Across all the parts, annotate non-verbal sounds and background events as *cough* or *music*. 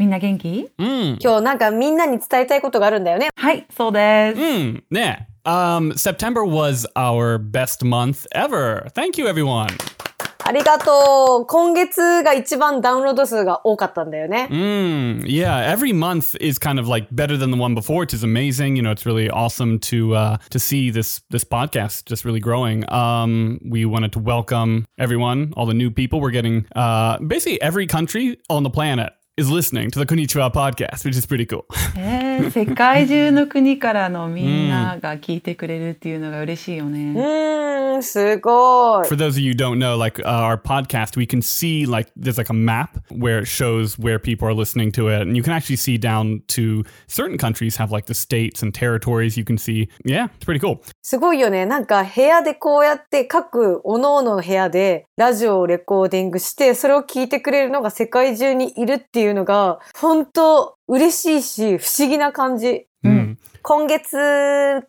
みんな元気 Mm. 今日なんかみんなに伝えたいことがあるんだよね。はい、そうです。Mm. Yeah. Um, September was our best month ever. Thank you, everyone. ありがとう。今月が一番ダウンロード数が多かったんだよね。Mm, yeah, every month is kind of like better than the one before, which is amazing. You know, it's really awesome to uh, to see this this podcast just really growing. Um, we wanted to welcome everyone, all the new people. We're getting uh, basically every country on the planet is listening to the Konnichiwa podcast, which is pretty cool. えー世界中の国からのみんなが聞いてくれるっていうのが嬉しいようね。ーん、すごい。For those of you who don't know, like uh, our podcast, we can see like there's like a map where it shows where people are listening to it, and you can actually see down to certain countries have like the states and territories. You can see, yeah, it's pretty cool. すごいよね。なんか部屋でこうやって各各々の部屋でラジオをレコーディングして、それを聞いてくれるのが世界中にいるっていうのが、本当嬉しいし、不思議な感じ。Mm. 今月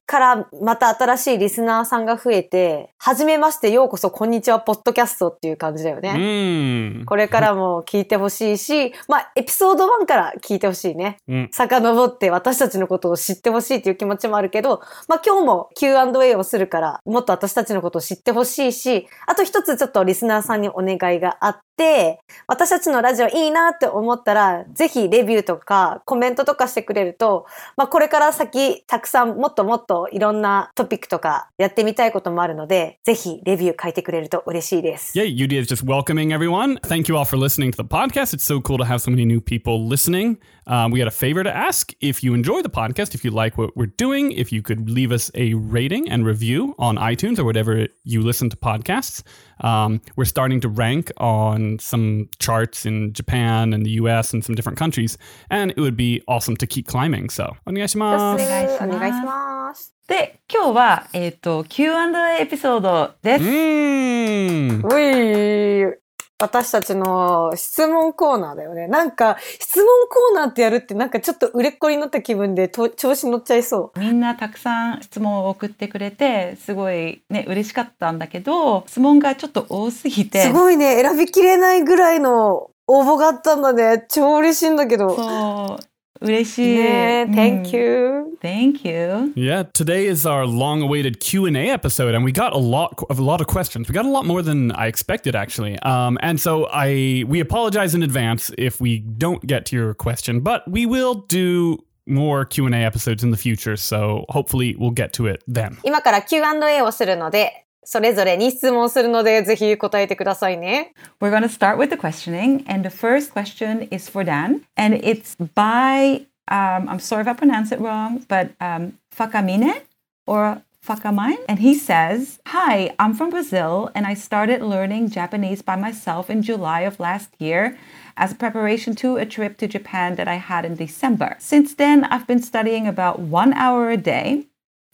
からまた新しいリスナーさんが増えて、はじめましてようこそこんにちはポッドキャストっていう感じだよね。Mm. これからも聞いてほしいし、まあエピソード1から聞いてほしいね。うん遡って私たちのことを知ってほしいっていう気持ちもあるけど、まあ今日も Q&A をするから、もっと私たちのことを知ってほしいし、あと一つちょっとリスナーさんにお願いがあって、私たちのラジオいいなって思ったら、ぜひレビューとかコメントとかしてくれると、まあこれから先たくさんもっともっといろんなトピックとかやってみたいこともあるので、ぜひレビュー書いてくれると嬉しいです。Yeah, Yudi is just welcoming everyone. Thank you all for listening to the podcast. It's so cool to have so many new people listening. Um, we had a favor to ask. If you enjoy the podcast, if you like what we're doing, if you could leave us a rating and review on iTunes or whatever you listen to podcasts. Um, we're starting to rank on some charts in Japan and the US and some different countries, and it would be awesome to keep climbing. So, お願いします。お願いしますお願いします。で、今日は、えっ、と、Q&A エピソードです。 Mm. うい 私たちの質問コーナーだよね。なんか、質問コーナーってやるってなんかちょっと売れっ子になった気分でと調子乗っちゃいそう。みんなたくさん質問を送ってくれて、すごいね、嬉しかったんだけど、質問がちょっと多すぎて。すごいね。選びきれないぐらいの応募があったんだね。超嬉しいんだけど。そう、嬉しい。ねえ、うん Thank you. Thank you. Yeah, today is our long-awaited Q and A episode, and we got a lot of a lot of questions. We got a lot more than I expected, actually. Um, and so I we apologize in advance if we don't get to your question, but we will do more Q and A episodes in the future. So hopefully we'll get to it then. 今から Q&A をするので、 それぞれに質問するので、ぜひ答えてくださいね。 We're going to start with the questioning, and the first question is for Dan, and it's by um, I'm sorry if I pronounce it wrong, but um, Fakamine or Fakamine, and he says, "Hi, I'm from Brazil, and I started learning Japanese by myself in July of last year." As a preparation to a trip to Japan that I had in December. Since then, I've been studying about one hour a day,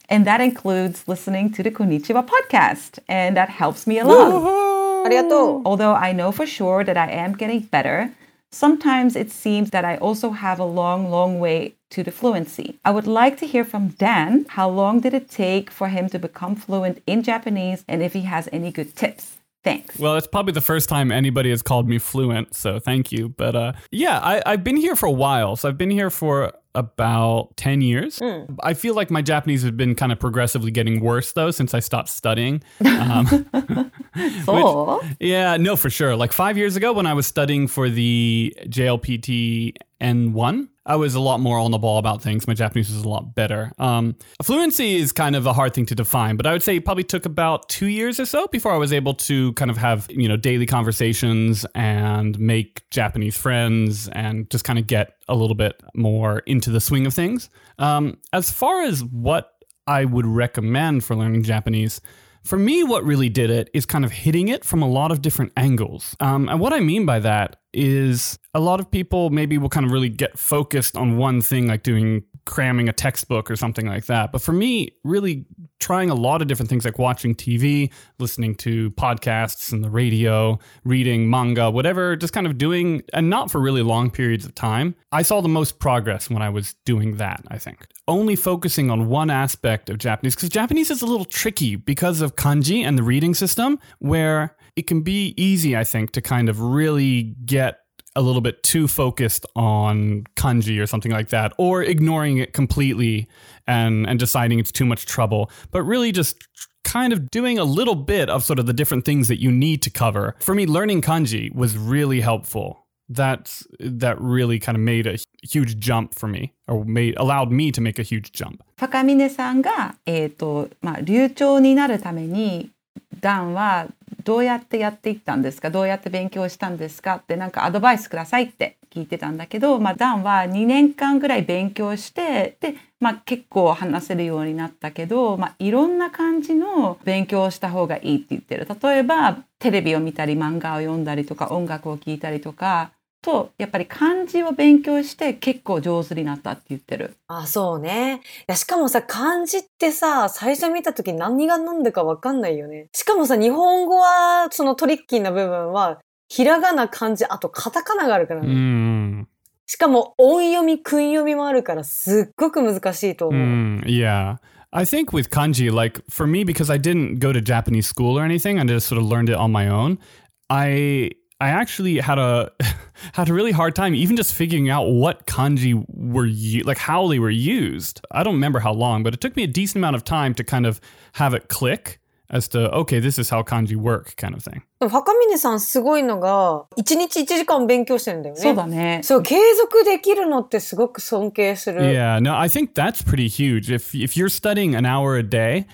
and that includes listening to the Konnichiwa podcast. And that helps me a lot. Arigato. Although I know for sure that I am getting better, sometimes it seems that I also have a long, long way to the fluency. I would like to hear from Dan how long did it take for him to become fluent in Japanese and if he has any good tips. Thanks. Well, it's probably the first time anybody has called me fluent, so thank you. But uh, yeah, I, I've been here for a while. So I've been here for about 10 years. I feel like my Japanese has been kind of progressively getting worse, though, since I stopped studying. Um, *laughs* *laughs* So, yeah, no, for sure. Like five years ago when I was studying for the JLPT N1, I was a lot more on the ball about things. My Japanese was a lot better. Um, fluency is kind of a hard thing to define, but I would say it probably took about two years or so before I was able to kind of have, you know, daily conversations and make Japanese friends and just kind of get a little bit more into the swing of things. Um, as far as what I would recommend for learning Japanese, For me, what really did it is kind of hitting it from a lot of different angles. Um, and what I mean by that is a lot of people maybe will kind of really get focused on one thing, like doing cramming a textbook or something like that. But for me, really trying a lot of different things like watching TV, listening to podcasts and the radio, reading manga, whatever, just kind of doing, and not for really long periods of time. I saw the most progress when I was doing that, I think. Only focusing on one aspect of Japanese, because Japanese is a little tricky because of kanji and the reading system, where it can be easy, I think, to kind of really get a little bit too focused on kanji or something like that, or ignoring it completely and and deciding it's too much trouble, but really just kind of doing a little bit of sort of the different things that you need to cover. For me, learning kanji was really helpful. That's that really kind of made a huge jump for me, or made allowed me to make a huge jump. ファカミネさんが、えーとまあ、流暢になるためにダンは どうやってやっていったんですか？どうやって勉強したんですか？ってなんかアドバイスくださいって聞いてたんだけど、まあ、ダンは2年間ぐらい勉強してで、まあ、結構話せるようになったけど、まあ、いろんな感じの勉強をした方がいいって言ってる。例えばテレビを見たり漫画を読んだりとか音楽を聴いたりとかとやっぱり漢字を勉強して結構上手になったって言ってる。あ、そうね。いや、しかもさ、漢字ってさ、最初見た時何が何でかわかんないよね。しかもさ、日本語は、そのトリッキーな部分は、ひらがな、漢字、あとカタカナがあるからね。Mm. しかも音読み、訓読みもあるから、すっごく難しいと思う。Mm, yeah. I think with kanji, like for me, because I didn't go to Japanese school or anything, I just sort of learned it on my own. I I actually had a *laughs* had a really hard time even just figuring out what kanji were u- like how they were used. I don't remember how long, but it took me a decent amount of time to kind of have it click as to okay, this is how kanji work, kind of thing. でも、墓峰さんすごいのが、1日1時間勉強してるんだよね。そうだね。そう、継続できるのってすごく尊敬する。 Yeah, no, I think that's pretty huge. If if you're studying an hour a day,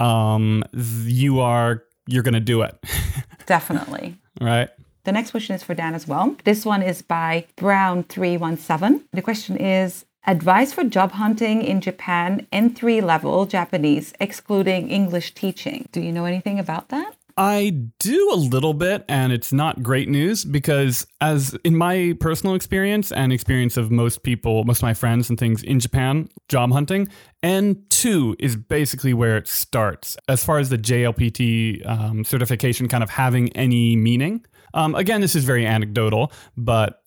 um, th- you are you're gonna do it, *laughs* Definitely. right? The next question is for Dan as well. This one is by Brown317. The question is Advice for job hunting in Japan, N3 level Japanese, excluding English teaching. Do you know anything about that? I do a little bit, and it's not great news because, as in my personal experience and experience of most people, most of my friends and things in Japan, job hunting, N2 is basically where it starts as far as the JLPT um, certification kind of having any meaning. Um, again, this is very anecdotal, but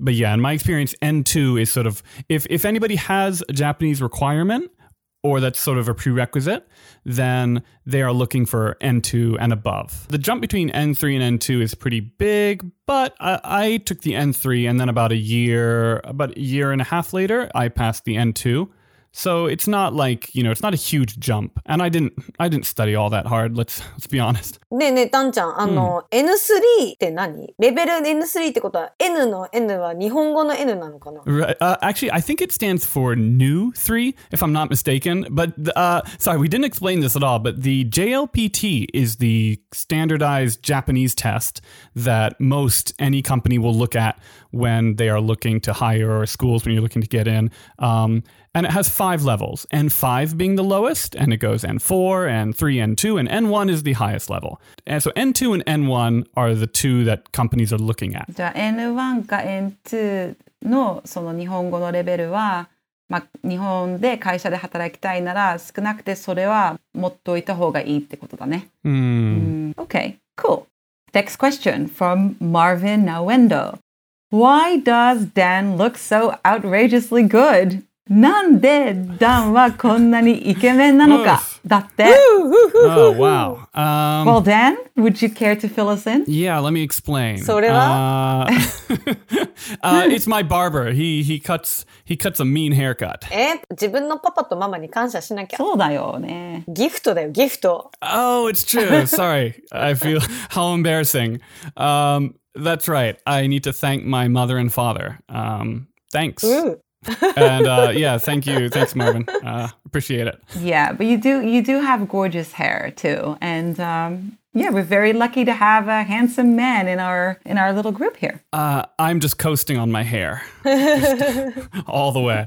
but yeah, in my experience, N2 is sort of if if anybody has a Japanese requirement or that's sort of a prerequisite, then they are looking for N2 and above. The jump between N3 and N2 is pretty big, but I, I took the N3 and then about a year, about a year and a half later, I passed the N2. So it's not like, you know, it's not a huge jump. And I didn't I didn't study all that hard, let's *laughs* let's be honest. ねえねえ、ダンちゃん、あの、N3 って何レベル N3 ってことは N の N は日本語の N なのかな Right. Uh, actually, I think it stands for new three, if I'm not mistaken. But uh, sorry, we didn't explain this at all. But the JLPT is the standardized Japanese test that most any company will look at when they are looking to hire or schools when you're looking to get in. Um, and it has five levels, N5 being the lowest, and it goes N4, N3, N2, and N1 is the highest level. And so N2 and N1 are the two that companies are looking at. じゃあ N1 か N2 のその日本語のレベルは、まあ、日本で会社で働きたいなら少なくてそれは持っといた方がいいってことだね。 Hmm. Okay, cool. Next question from Marvin Nawendo. Why does Dan look so outrageously good? なんでダンはこんなにイケメンなのか Oof. だって。 Oh, wow. Um, Well, Dan, would you care to fill us in? Yeah, let me explain. それは？ *laughs* Uh, uh, it's my barber. He he cuts he cuts a mean haircut. え自分のパパとママに感謝しなきゃ。そうだよね。ギフトだよ、ギフト。 Oh, it's true. Sorry. *laughs* I feel *laughs* how embarrassing. Um, that's right. I need to thank my mother and father. Um, thanks. うん。 and uh, yeah, thank you. Thanks, Marvin. Uh, appreciate it. Yeah, but you do you do have gorgeous hair too, and um, yeah, we're very lucky to have a handsome man in our in our little group here. Uh, I'm just coasting on my hair *laughs* all the way.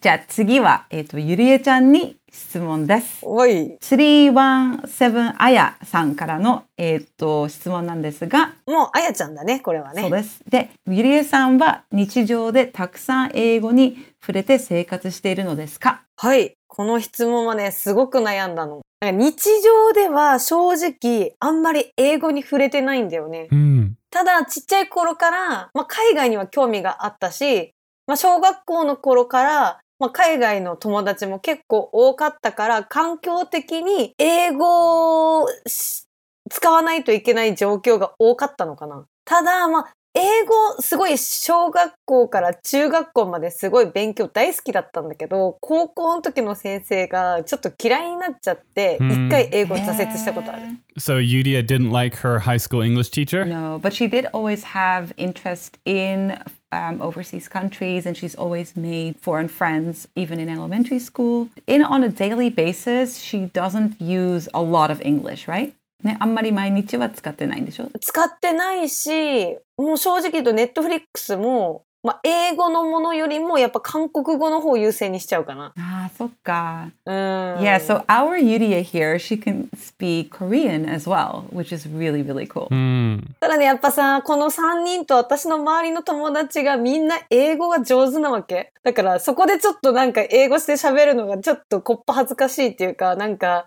じゃあ次は、えっ、と、ゆりえちゃんに質問です。おい。317あやさんからの、えっ、と、質問なんですが、もう、あやちゃんだね、これはね。そうです。で、ゆりえさんは日常でたくさん英語に触れて生活しているのですか？はい。この質問はね、すごく悩んだの。日常では正直、あんまり英語に触れてないんだよね。うん。ただ、ちっちゃい頃から、まあ、海外には興味があったし、まあ、小学校の頃から、まあ、海外の友達も結構多かったから、環境的に英語をし使わないといけない状況が多かったのかな。ただ、まあ、英語、すごい小学校から中学校まですごい勉強大好きだったんだけど、高校の時の先生がちょっと嫌いになっちゃって、うん一回英語挫折したことある。So Yudia didn't like her high school English teacher? No, but she did always have interest in um, overseas countries and she's always made foreign friends, even in elementary school. In on a daily basis, she doesn't use a lot of English, right? ね、あんまり毎日は使ってないんでしょ使ってないし、もう正直言うとネットフリックスも、 まあ、英語のものよりもやっぱ韓国語の方を優先にしちゃうかな。ああ、そっか。うん。Yeah, so our Yuria here, she can speak Korean as well, which is really, really cool. うん。ただね、やっぱさ、この3人と私の周りの友達がみんな英語が上手なわけ？だからそこでちょっとなんか英語して喋るのがちょっとこっぱ恥ずかしいっていうか、なんか、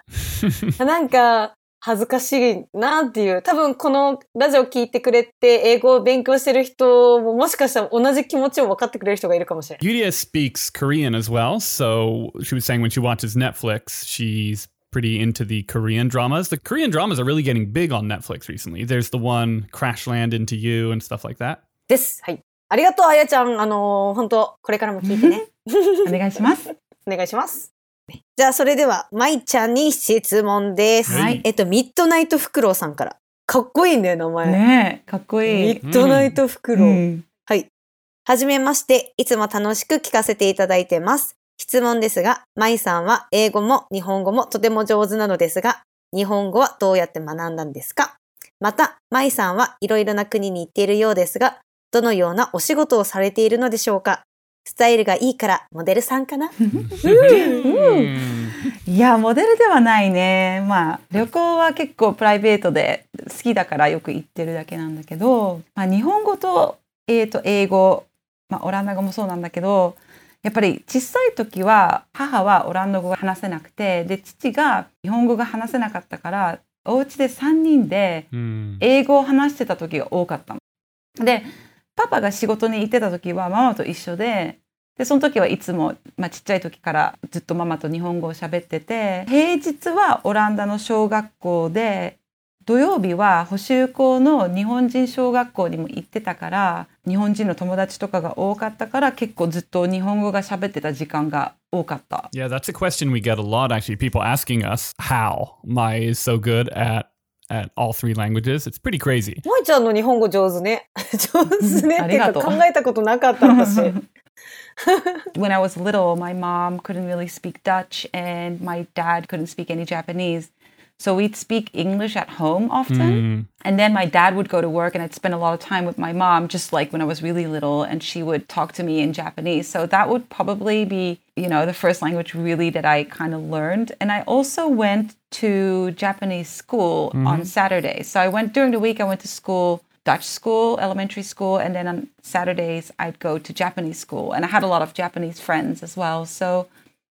なんか恥ずかしいなっていう。多分このラジオ聞いてくれて英語を勉強してる人ももしかしたら同じ気持ちを分かってくれる人がいるかもしれない。Yudia speaks Korean as well. So she was saying when she watches Netflix, she's pretty into the Korean dramas. The Korean dramas are really getting big on Netflix recently. There's the one Crash Land Into You and stuff like that. です。はい。ありがとう、あやちゃん。あのー本当これからも聞いてね。お願いします。お願いします。じゃあ、それでは、まいちゃんに質問です。はいえっと、ミッドナイトフクロウさんから。かっこいいね、名前。ねえ、かっこミいい。ッドナイトフクロウ。うんはい。はじめまして、いつも楽しく聞かせていただいてます。質問ですが、まいさんは英語も日本語もとても上手なのですが、日本語はどうやって学んだんですか？また、まいさんはいろいろな国に行っているようですが、どのようなお仕事をされているのでしょうか？スタイルがいいからモデルさんかな？いや、モデルではないね。まあ、旅行は結構プライベートで好きだからよく行ってるだけなんだけど、まあ、日本語と,、えー、と英語、まあ、オランダ語もそうなんだけど、やっぱり小さい時は母はオランダ語が話せなくて、で、父が日本語が話せなかったから、お家で3人でうん英語を話してた時が多かったの。で、パパが仕事に行ってた時はママと一緒で、で、その時はいつも、まあ、ちっちゃい時からずっとママと日本語を喋ってて、平日はオランダの小学校で、土曜日は補習校の日本人小学校にも行ってたから、日本人の友達とかが多かったから、結構ずっと日本語が喋ってた時間が多かった。Yeah, that's a question we get a lot actually. People asking us how Mai is so good at at all three languages. It's pretty crazy. もいちゃんの日本語上手ね。上手ね。あっていうかりがとう考えたことなかった私。 when *laughs* *laughs* I was little, my mom couldn't really speak Dutch and my dad couldn't speak any Japanese. So we'd speak English at home often. Mm. And then my dad would go to work and I'd spend a lot of time with my mom, just like when I was really little, and she would talk to me in Japanese. So that would probably be, you know, the first language really that I kind of learned. And I also went to Japanese school mm-hmm. on Saturdays. So I went during the week, I went to school. Dutch school, elementary school, and then on Saturdays I'd go to Japanese school. And I had a lot of Japanese friends as well. So,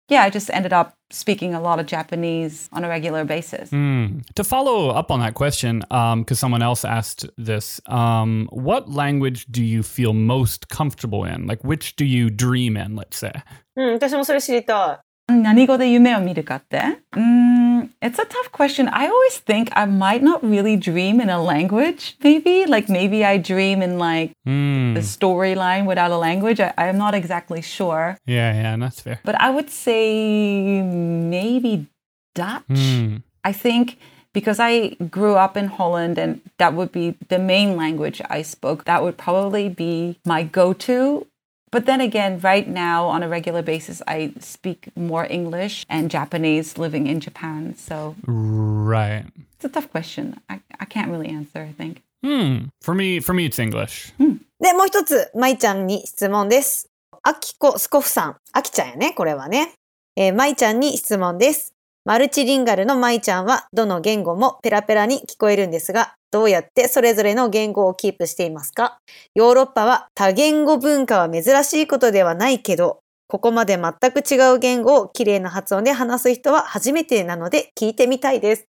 yeah, I just ended up speaking a lot of Japanese on a regular basis. To follow up on that question, because someone else asked this, um, what language do you feel most comfortable in? Like, which do you dream in? Let's say. うん、私もそれ知りた 何語で夢を見るかってうーん It's a tough question. I always think I might not really dream in a language, maybe. Like maybe I dream in like Hmm. the storyline without a language. I, I'm not exactly sure. Yeah, yeah, that's fair. But I would say maybe Dutch. Hmm. I think because I grew up in Holland and that would be the main language I spoke, that would probably be my go to. But then again, right now on a regular basis, I speak more English and Japanese living in Japan. So Right. it's a tough question. I, I can't really answer, I think. Hmm. For me, for me, it's English. で、もう一つ、まいちゃんに質問です。あきこスコフさん。あきちゃんやね、これはね。えー、まいちゃんに質問です。マルチリンガルのまいちゃんは、どの言語もペラペラに聞こえるんですが、どうやってそれぞれの言語をキープしていますか？ヨーロッパは多言語文化は珍しいことではないけど、ここまで全く違う言語を綺麗な発音で話す人は初めてなので聞いてみたいです。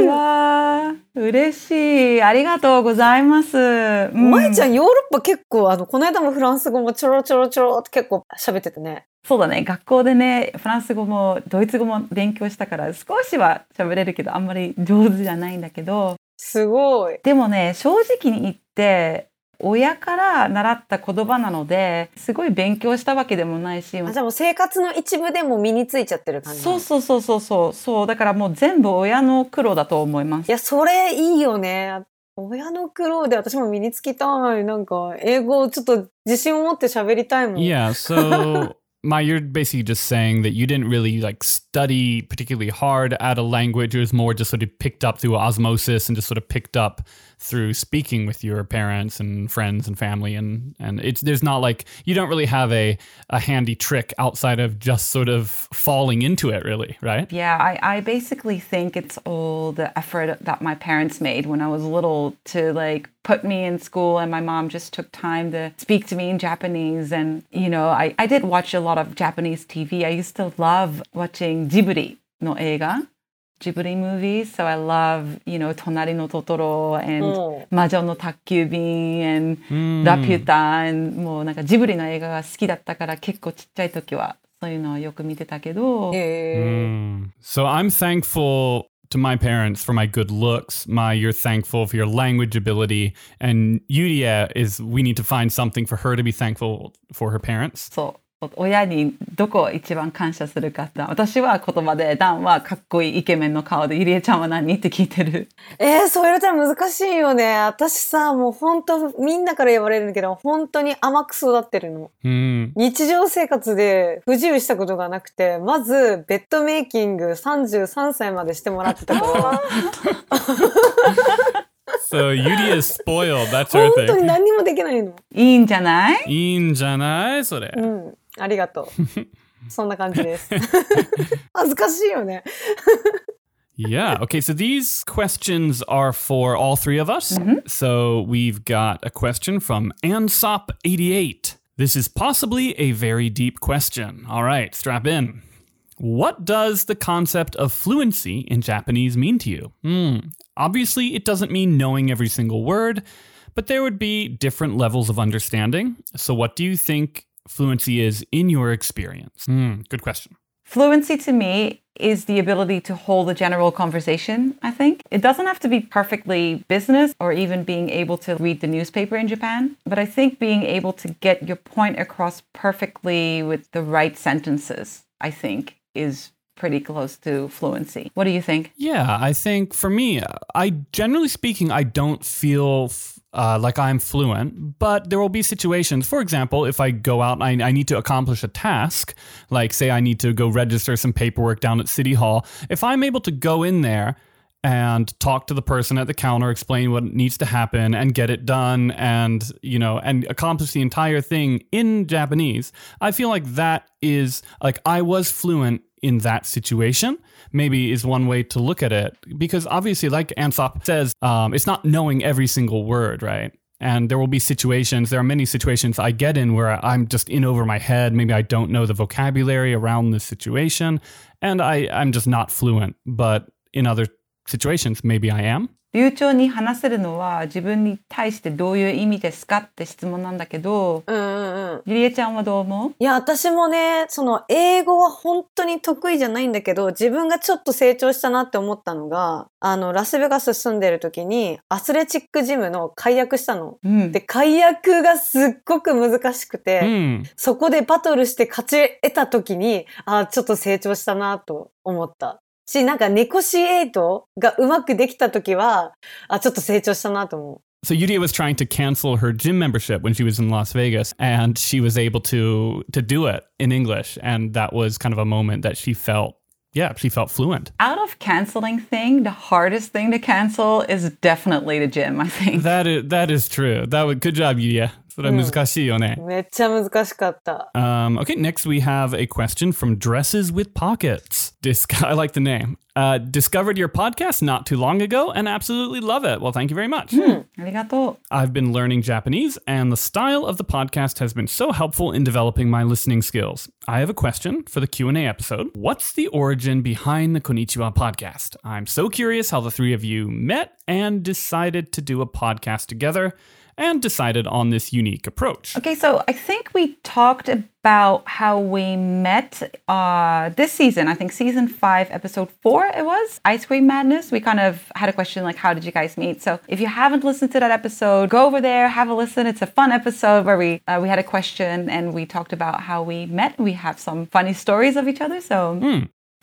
うわー、嬉しい。ありがとうございます。うんまいちゃん、ヨーロッパ結構、あの、この間もフランス語もちょろちょろちょろって結構喋ってたね。そうだね。学校でね、フランス語もドイツ語も勉強したから、少しは喋れるけど、あんまり上手じゃないんだけど、すごい。でもね、正直に言って、親から習った言葉なので、すごい勉強したわけでもないし、あじゃあもう生活の一部でも身についちゃってる感じ。そうそうそうそうそう、そう、だからもう全部親の苦労だと思いますい。や、それいいよね。親の苦労で私も身につきたい。なんか、英語ちょっと自信を持って喋りたいもん。Yeah. So, Ma, you're basically just saying that you didn't really like study particularly hard at a language. It was more just sort of picked up through osmosis and just sort of picked up through speaking with your parents and friends and family. And and it's there's not like you don't really have a a handy trick outside of just sort of falling into it, really, right? Yeah, I, I basically think it's all the effort that my parents made when I was little to like put me in school and my mom just took time to speak to me in Japanese and you know, I, I did watch a lot of Japanese TV. I used to love watching Ghibli no 映画 Ghibli movies. So I love, you know, 隣のトトロ and うん魔女の宅急便 and Mm. ラピュタ and もうなんかジブリの映画が好きだったから結構ちっちゃい時はそういうのをよく見てたけど。へー Mm. So I'm thankful to my parents for my good looks. My, you're thankful for your language ability, and Yudia is. We need to find something for her to be thankful for her parents. そう。 親にどこを一番感謝するかって私は言葉でダンはかっこいいイケメンの顔でゆりえちゃんは何って聞いてるえー、そう言われたら難しいよね。私さ、もう本当みんなから言われるんだけど、本当に甘く育ってるの。Hmm. 日常生活で不自由したことがなくて、まずベッドメイキング33歳までしてもらってたから、*laughs* So Yudia is spoiled. That's her 本当に thing. 何にもできないの。いいんじゃない？いいんじゃない？それ。うん。ありがとう。そんな感じです。恥ずかしいよね。 Yeah. *laughs* *laughs* Okay. So these questions are for all three of us. So we've got a question from Ansop88. This is possibly a very deep question. All right, strap in. What does the concept of fluency in Japanese mean to you? Hmm. Obviously, it doesn't mean knowing every single word, but there would be different levels of understanding. So, what do you think fluency is in your experience? Hmm. Good question. Fluency to me is the ability to hold a general conversation, I think. It doesn't have to be perfectly business or even being able to read the newspaper in Japan, but I think being able to get your point across perfectly with the right sentences, I think, is pretty close to fluency. What do you think? Yeah, I think for me, I generally speaking, I don't feel f- uh, like I'm fluent, but there will be situations. For example, if I go out and I, I need to accomplish a task, like say I need to go register some paperwork down at City Hall, if I'm able to go in there and talk to the person at the counter, explain what needs to happen and get it done and, you know, and accomplish the entire thing in Japanese, I feel like that is like I was fluent in that situation maybe is one way to look at it. Because obviously like ansop says um, it's not knowing every single word right? And there will be situations there are many situations i get in where i'm just in over my head. Maybe i don't know the vocabulary around the situation and I, i'm just not fluent. But in other situations maybe i am 流暢に話せるのは自分に対してどういう意味ですかって質問なんだけど、うんうんうん。ゆりえちゃんはどう思う？いや、私もね、その英語は本当に得意じゃないんだけど、自分がちょっと成長したなって思ったのが、あの、ラスベガス住んでる時に、アスレチックジムの解約したの。うんで、解約がすっごく難しくて、Hmm. そこでバトルして勝ち得た時に、あちょっと成長したなと思った。し、なんかネコシエイトがうまくできた時は、あちょっと成長したなと思う。 So Yudia was trying to cancel her gym membership when she was in Las Vegas, and she was able to to do it in English, and that was kind of a moment that she felt, yeah, she felt fluent. Out of canceling thing, the hardest thing to cancel is definitely the gym, I think. That is that is true. That would good job, Yudia. それは難しいよね。めっちゃ難しかった。 Um, okay, next we have a question from Dresses with Pockets. Dis- *laughs* I like the name. Uh, discovered your podcast not too long ago and absolutely love it. Well, thank you very much. ありがと I've been learning Japanese, and the style of the podcast has been so helpful in developing my listening skills. I have a question for the Q&A episode. What's the origin behind the Konnichiwa podcast? I'm so curious how the three of you met and decided to do a podcast together and decided on this unique approach. Okay, so I think we talked about how we met uh, this season. I think season five, episode four, it was Ice Cream Madness. We kind of had a question like, how did you guys meet? So if you haven't listened to that episode, go over there, have a listen. It's a fun episode where we uh, we had a question and we talked about how we met. We have some funny stories of each other. So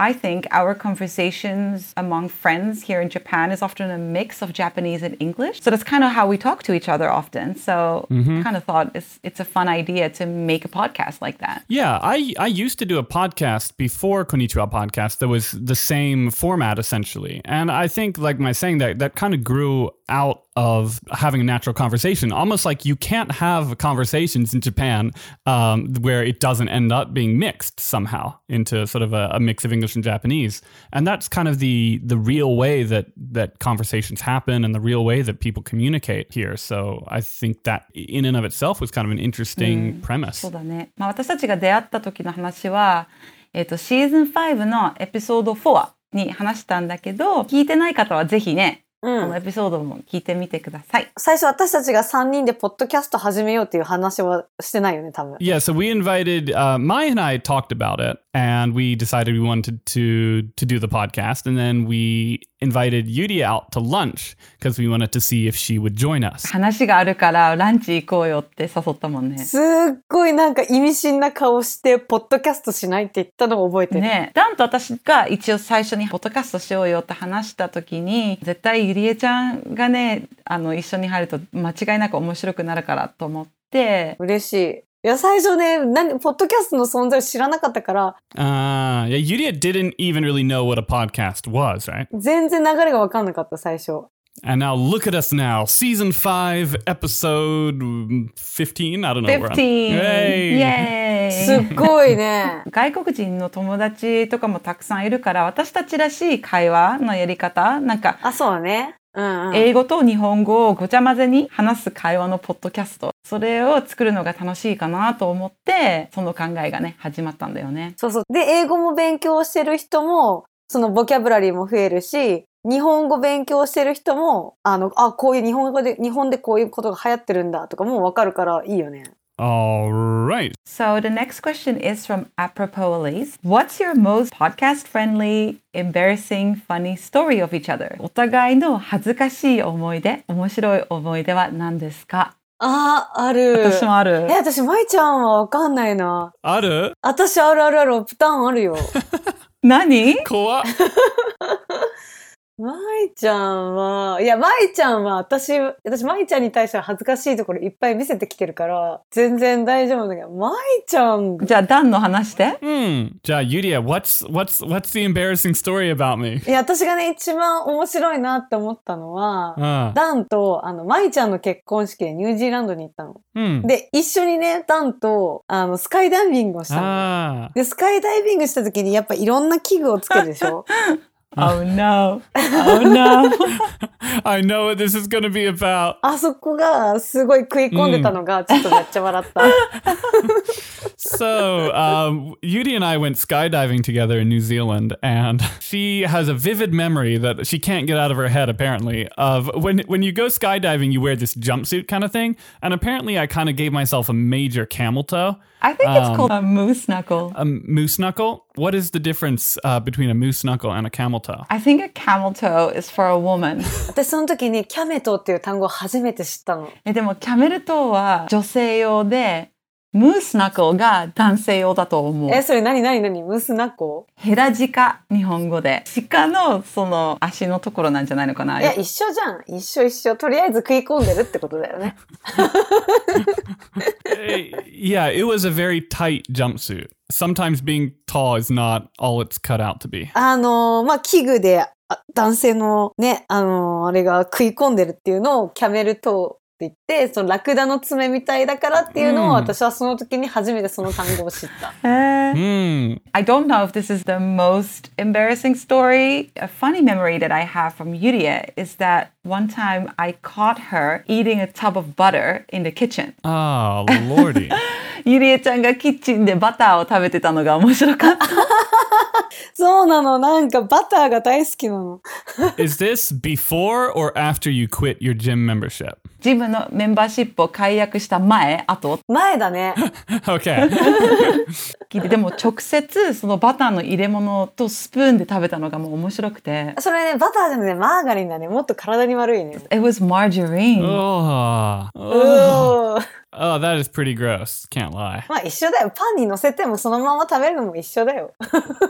I think our conversations among friends here in Japan is often a mix of Japanese and English. So that's kind of how we talk to each other often. So mm-hmm. I kind of thought it's it's a fun idea to make a podcast like that. Yeah, I, I used to do a podcast before Konnichiwa podcast that was the same format essentially. And I think like my saying that that kind of grew out of having a natural conversation, almost like you can't have conversations in Japan um, where it doesn't end up being mixed somehow into sort of a, a mix of English and Japanese. And that's kind of the the real way that that conversations happen and the real way that people communicate here. So I think that in and of itself was kind of an interesting premise. そうだね。まあ私たちが出会った時の話は、えっ、と、シーズン5のエピソード4に話したんだけど、聞いてない方はぜひね、 うんこのエピソードも聞いてみてください。最初私たちが3人でポッドキャスト始めようっていう話はしてないよね、多分。Yeah, so we invited uh, Mai and I talked about it, and we decided we wanted to to do the podcast, and then we invited Yudi out to lunch because we wanted to see if she would join us. 話があるからランチ行こうよって誘ったもんね。すっごいなんか意味深な顔して、ポッドキャストしないって言ったのを覚えてる。ねダンと私が一応最初にポッドキャストしようよって話した時に絶対ゆりえちゃんがねあの一緒に入ると間違いなく面白くなるからと思って嬉しい。いや、最初ね、何、ポッドキャストの存在を知らなかったから、Uh, yeah, Yudia didn't even really know what a podcast was, right? 全然流れが分かんなかった、最初。And now look at us now, season five, episode mm, fifteen. I don't know. we're on- 15! イ Hey! エーイすっごいね。外国人の友達とかもたくさんいるから私たちらしい会話のやり方なんかあ、そうだね。うんうん。英語と日本語をごちゃ混ぜに話す会話のポッドキャストそれを作るのが楽しいかなと思ってその考えがね始まったんだよね。そうそう。で、英語も勉強してる人も、そのボキャブラリーも増えるし、日本語勉強してる人も、あの、あ、こういう日本語で、日本でこういうことが流行ってるんだとかもう分かるからいいよね。All right. So the next question is from Apropos Elise. What's your most podcast friendly, embarrassing, funny story of each other? お互いの恥ずかしい思い出、面白い思い出は何ですかああ、ある。私もあるえ、。私、舞ちゃんは分かんないな。Aru, 私、あるあるある、プターンあるよ。何 koa. 舞ちゃんは、いや、舞ちゃんは、私、私、舞ちゃんに対しては恥ずかしいところいっぱい見せてきてるから、全然大丈夫だけど、舞ちゃん、じゃあ、ダンの話して。Hmm. Ja, Yudia, what's what's what's the embarrassing story about me? いや、私がね、一番面白いなって思ったのは、Uh, ダンと、あの、舞ちゃんの結婚式でニュージーランドに行ったの。hmm. で、一緒にね、ダンと、あの、スカイダイビングをしたの。Ah. で、スカイダイビングした時に、やっぱいろんな器具をつけるでしょ？*laughs* Oh no. *laughs* Oh no. *laughs* I know what this is going to be about. あそこがすごい食い込んでたのが、ちょっとめっちゃ笑った。 So, *laughs* um, Yudi and I went skydiving together in New Zealand, and she has a vivid memory that she can't get out of her head, apparently, of when, when you go skydiving, you wear this jumpsuit kind of thing. And apparently, I kind of gave myself a major camel toe, I think it's Um, called a moose knuckle. a moose knuckle. What is the difference uh, between a moose knuckle and a camel toe? I think a camel toe is for a woman. *laughs* 私その時にキャメトっていう単語を初めて知ったの。えでもキャメルトーは女性用で、ムースナコが男性用だと思う。え、それ何何何？ムスナコ？ヘラジカ、日本語で。鹿のその足のところなんじゃないのかな？いや、一緒じゃん。一緒一緒。とりあえず食い込んでるってことだよね。Uh, *laughs* yeah, it was a very tight jumpsuit. Sometimes being tall is not all it's cut out to be. あのーまあ、器具であ男性のね、あのーあれが食い込んでるっていうのをキャメルトーっ言って、そのラクダの爪みたいだからっていうのを、うん私はその時に初めてその単語を知った。えー Hmm. I don't know if this is the most embarrassing story. A funny memory that I have from Yuria is that one time I caught her eating a tub of butter in the kitchen. Oh, lordy. ゆりえちゃんがキッチンでバターを食べてたのが面白かった。そうなの、なんかバターが大好きなの。Is this before or after you quit your gym membership? ジムのメンバーシップを解約した前、後？前だね。*laughs* Okay. *laughs* 聞いて、でも直接そのバターの入れ物とスプーンで食べたのがもう面白くて。それね、バターじゃなくてマーガリンだね。もっと体に悪いね。It was margarine. oh. う Oh. ー Oh, that is pretty gross. Can't lie. まあ一緒だよ。パンに乗せてもそのまま食べるのも一緒だよ。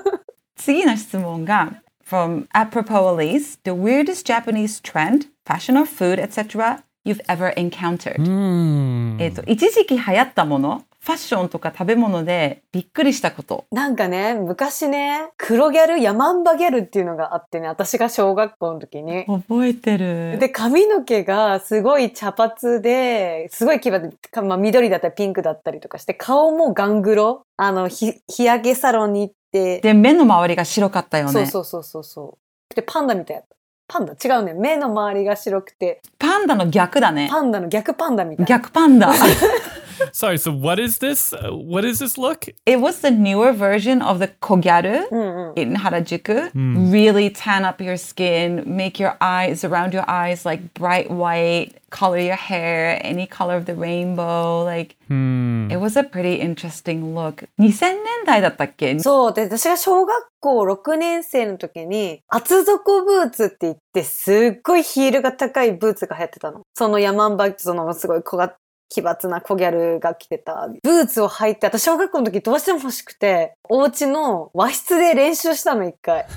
*laughs* 次の質問が from apropos Elise, the weirdest Japanese trend, fashion or food, etc. you've ever encountered. Hmm. えっと、一時期流行ったもの、ファッションとか食べ物でびっくりしたこと。なんかね、昔ね、黒ギャル、ヤマンバギャルっていうのがあってね、私が小学校の時に。覚えてる。で、髪の毛がすごい茶髪で、すごい奇抜で、まあ、緑だったりピンクだったりとかして、顔もガングロ。あの、ひ日焼けサロンに行って、で、目の周りが白かったよね。そうそうそうそうそう。で、パンダみたいだった。パンダ違うね。目の周りが白くて、パンダの逆だね。パンダの逆パンダみたいな。逆パンダ。*laughs* Sorry, so what is this? Uh, what is this look? It was the newer version of the kogyaru うんうん。 in Harajuku. Really tan up your skin, make your eyes around your eyes like bright white, color your hair any color of the rainbow. Like Hmm. it was a pretty interesting look. 2000年代だったっけそう。で、私が小学校6年生の時に、厚底ブーツって言って、すっごいヒールが高いブーツが流行ってたの。そのヤマンバッグ、そのすごい小が、 奇抜な小ギャルが着てたブーツを履いて、私小学校の時どうしても欲しくて、お家の和室で練習したの一回。*laughs*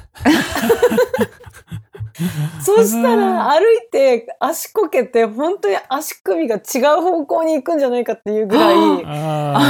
そしたら歩いて足こけて、本当に足首が違う方向に行くんじゃないかっていうぐらい、Ah.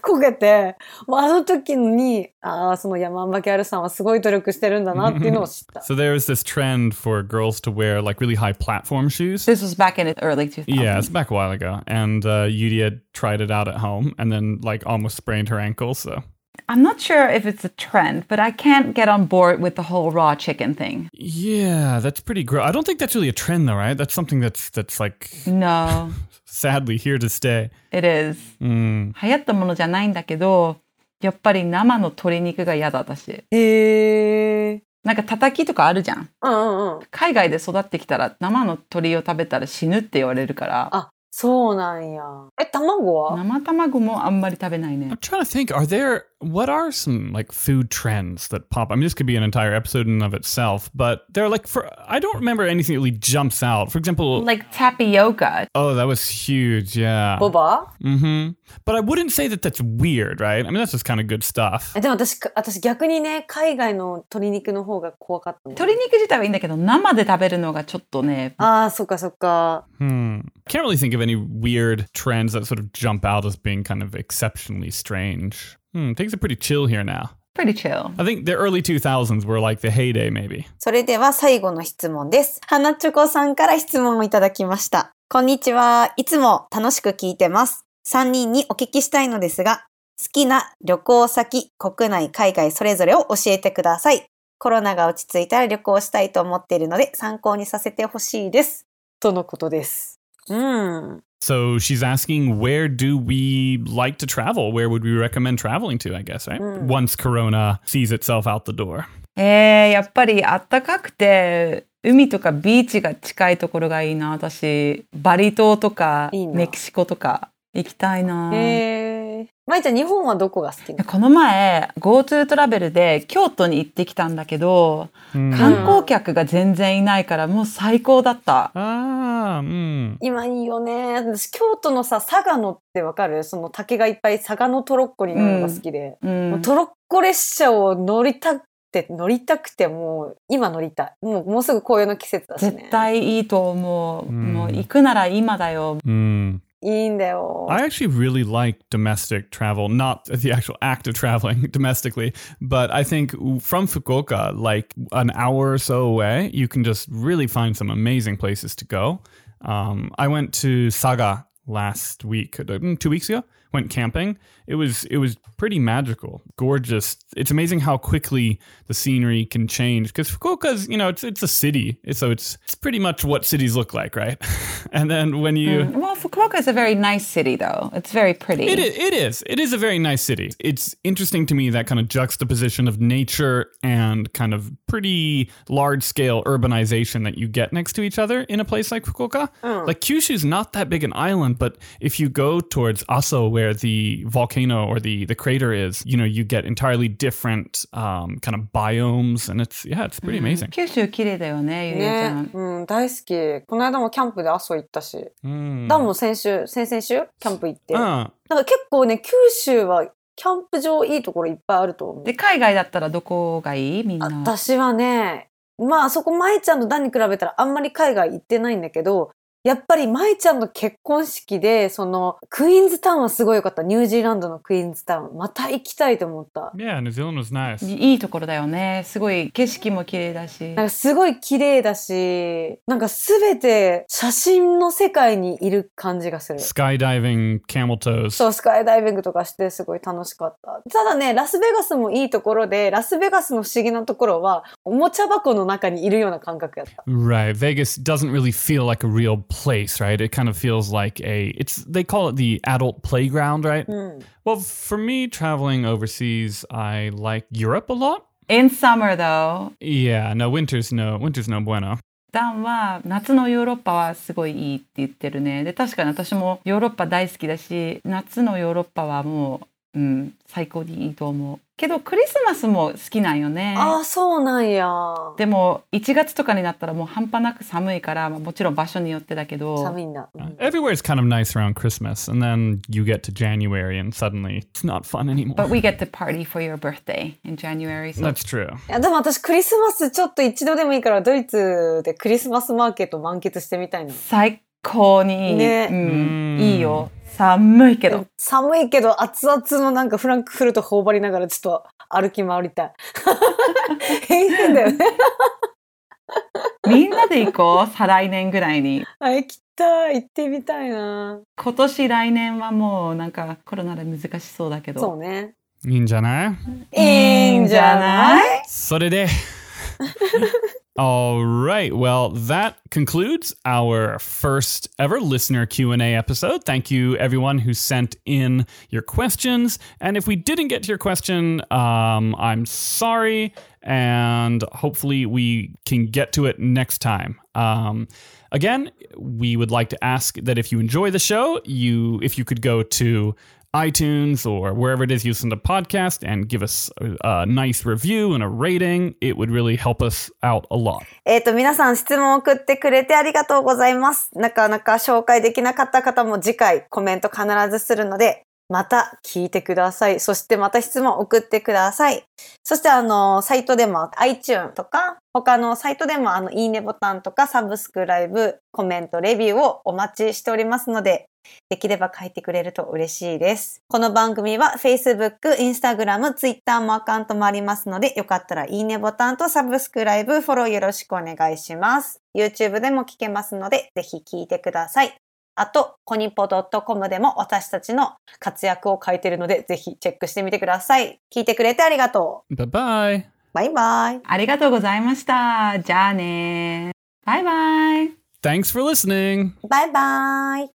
こけて、もうあの時に、ああ、そのヤマンバギャルさんはすごい努力してるんだなっていうのを知った。so there was this trend for girls to wear like really high platform shoes. This was back in the early 2000s. Yeah, it's back a while ago. And uh, Yudia tried it out at home and then like almost sprained her ankle. So I'm not sure if it's a trend, but I can't get on board with the whole raw chicken thing. yeah, that's pretty gross. I don't think that's really a trend though, right? That's something that's that's like No, sadly here to stay. it is. Mm. 流行ったものじゃないんだけど、やっぱり生の鶏肉が嫌だ私。へえ。なんか叩きとかあるじゃん。うんうんうん。海外で育ってきたら生の鶏を食べたら死ぬって言われるから、あ、そうなんや。え、卵は生卵もあんまり食べないね I'm。trying to think. Are there what are some like food trends that pop? I mean, this could be an entire episode in and of itself, but they're like for I don't remember anything that really jumps out. For example, Like tapioca. oh, that was huge. Yeah. ボバ Mm-hmm. But I wouldn't say that that's weird, right? I mean, that's just kind of good stuff. えでも私、私逆にね、海外の鶏肉の方が怖かったの。鶏肉自体はいいんだけど、生で食べるのがちょっとね、ああ、そっかそっか。 Hmm. Can't really think of any weird trends that sort of jump out as being kind of exceptionally strange. Hmm. Things are pretty chill here now. pretty chill. I think the early 2000s were like the heyday, maybe. それでは最後の質問です。花チョコさんから質問をいただきました。こんにちは。いつも楽しく聞いてます。3人にお聞きしたいのですが、好きな旅行先、国内、海外それぞれを教えてください。コロナが落ち着いたら旅行したいと思っているので参考にさせてほしいです。とのことです。うん。So she's asking, where do we like to travel? Where would we recommend traveling to, I guess, right? Mm. Once Corona sees itself out the door. えー、やっぱりあったかくて、海とかビーチが近いところがいいな。私、バリ島とかいいなメキシコとか行きたいな。えー。 まいちゃん、日本はどこが好きこの前 GoTo トラベルで京都に行ってきたんだけど、Hmm. 観光客が全然いないからもう最高だった。Ah, mm. 今いいよね。私、京都のさ、佐賀のってわかる？その竹がいっぱい佐賀のトロッコに乗るのが好きで。う、もうんトロッコ列車を乗りたくて、乗りたくて、もう今乗りたい。もうもうすぐ紅葉の季節だしね。絶対いいと思う。うんもう行くなら今だよ。Mm. いいんだよ。 I actually really like domestic travel, not the actual act of traveling *laughs* domestically, but I think from Fukuoka, like an hour or so away, you can just really find some amazing places to go. Um, I went to Saga last week, uh, two weeks ago. Went camping. It was it was pretty magical, gorgeous. It's amazing how quickly the scenery can change because Fukuoka's you know it's it's a city, so it's it's pretty much what cities look like, right? *laughs* and then when you mm, Well, Fukuoka is a very nice city, though. It's very pretty. It is, it is. It is a very nice city. It's interesting to me that kind of juxtaposition of nature and kind of pretty large scale urbanization that you get next to each other in a place like Fukuoka. Oh. Like Kyushu's not that big an island, but if you go towards Aso, where the volcano or the the crater is, you know, you get entirely different um, kind of biomes, and it's yeah, it's pretty amazing. 九州綺麗だよね、ゆりえちゃねん。、うん、大好き。この間もキャンプで阿蘇行ったし。Mm. ダンも先週、先々週キャンプ行って。だか Uh, ら結構ね、九州はキャンプ場いいところいっぱいあると思う。で、海外だったらどこがいい？みんな。私はね、まあそこ舞ちゃんとダンに比べたらあんまり海外行ってないんだけど、やっぱり舞ちゃんの結婚式で、そのクイーンズタウンはすごい良かった。ニュージーランドのクイーンズタウン。また行きたいと思った。yeah, New Zealand was nice. いいところだよね。すごい景色も綺麗だし。なんかすごい綺麗だし、なんかすべて写真の世界にいる感じがする。Skydiving, camel toes. そう、スカイダイビングとかしてすごい楽しかった。ただね、ラスベガスもいいところで、ラスベガスの不思議なところは、おもちゃ箱の中にいるような感覚やった。Right. Vegas doesn't really feel like a real place, right? It kind of feels like a it's they call it the adult playground, right? うん。 Well, for me traveling overseas, I like Europe a lot. In summer though, Yeah, no winter's no winter's no bueno. ダンは夏のヨーロッパはすごいいいって言ってるね。で、確かに私もヨーロッパ大好きだし、夏のヨーロッパはもう、 うん、最高にいいと思う。けどクリスマスも好きなんよね。ああ、そうなんや。でも1月とかになったらもう半端なく寒いから、まあ、もちろん場所によってだけど寒いんだ。うん Everywhere's kind of nice around Christmas, and then you get to January and suddenly it's not fun anymore. But we get to party for your birthday in January. So That's true. いや、でも私クリスマスちょっと一度でもいいからドイツでクリスマスマーケット満喫してみたいな。最高に、ねうんうんいいよ。寒いけど。寒いけど熱々のなんかフランクフルト頬張りながらちょっと歩き回りたい。*laughs* 変変だよね。みんなで行こう？再来年ぐらいに。あ、行きたい。行ってみたいな。今年来年はもうなんかコロナで難しそうだけど。そうね。いいんじゃない？いいんじゃない？それで All right. Well, that concludes our first ever listener Q&A episode. Thank you everyone who sent in your questions. And if we didn't get to your question, um, I'm sorry and hopefully we can get to it next time. Um, again, we would like to ask that if you enjoy the show, you if you could go to iTunes or wherever it is you listen to podcast and give us a, a nice review and a rating. It would really help us out a lot. えっ、と、皆さん質問を送ってくれてありがとうございます。なかなか紹介できなかった方も次回コメント必ずするので、また聞いてください。そしてまた質問送ってください。そしてあの、サイトでも iTune とか、他のサイトでもあの、いいねボタンとかサブスクライブ、コメント、レビューをお待ちしておりますので、できれば書いてくれると嬉しいです。この番組は Facebook、Instagram、Twitter もアカウントもありますので、よかったらいいねボタンとサブスクライブ、フォローよろしくお願いします。YouTube でも聞けますので、ぜひ聞いてください。あと、コニポ .com でも私たちの活躍を書いているので、ぜひチェックしてみてください。聞いてくれてありがと Bye bye. う。バイバイ。ありがとうございました。じゃあね。バイバイ。Thanks for listening. バイバイ。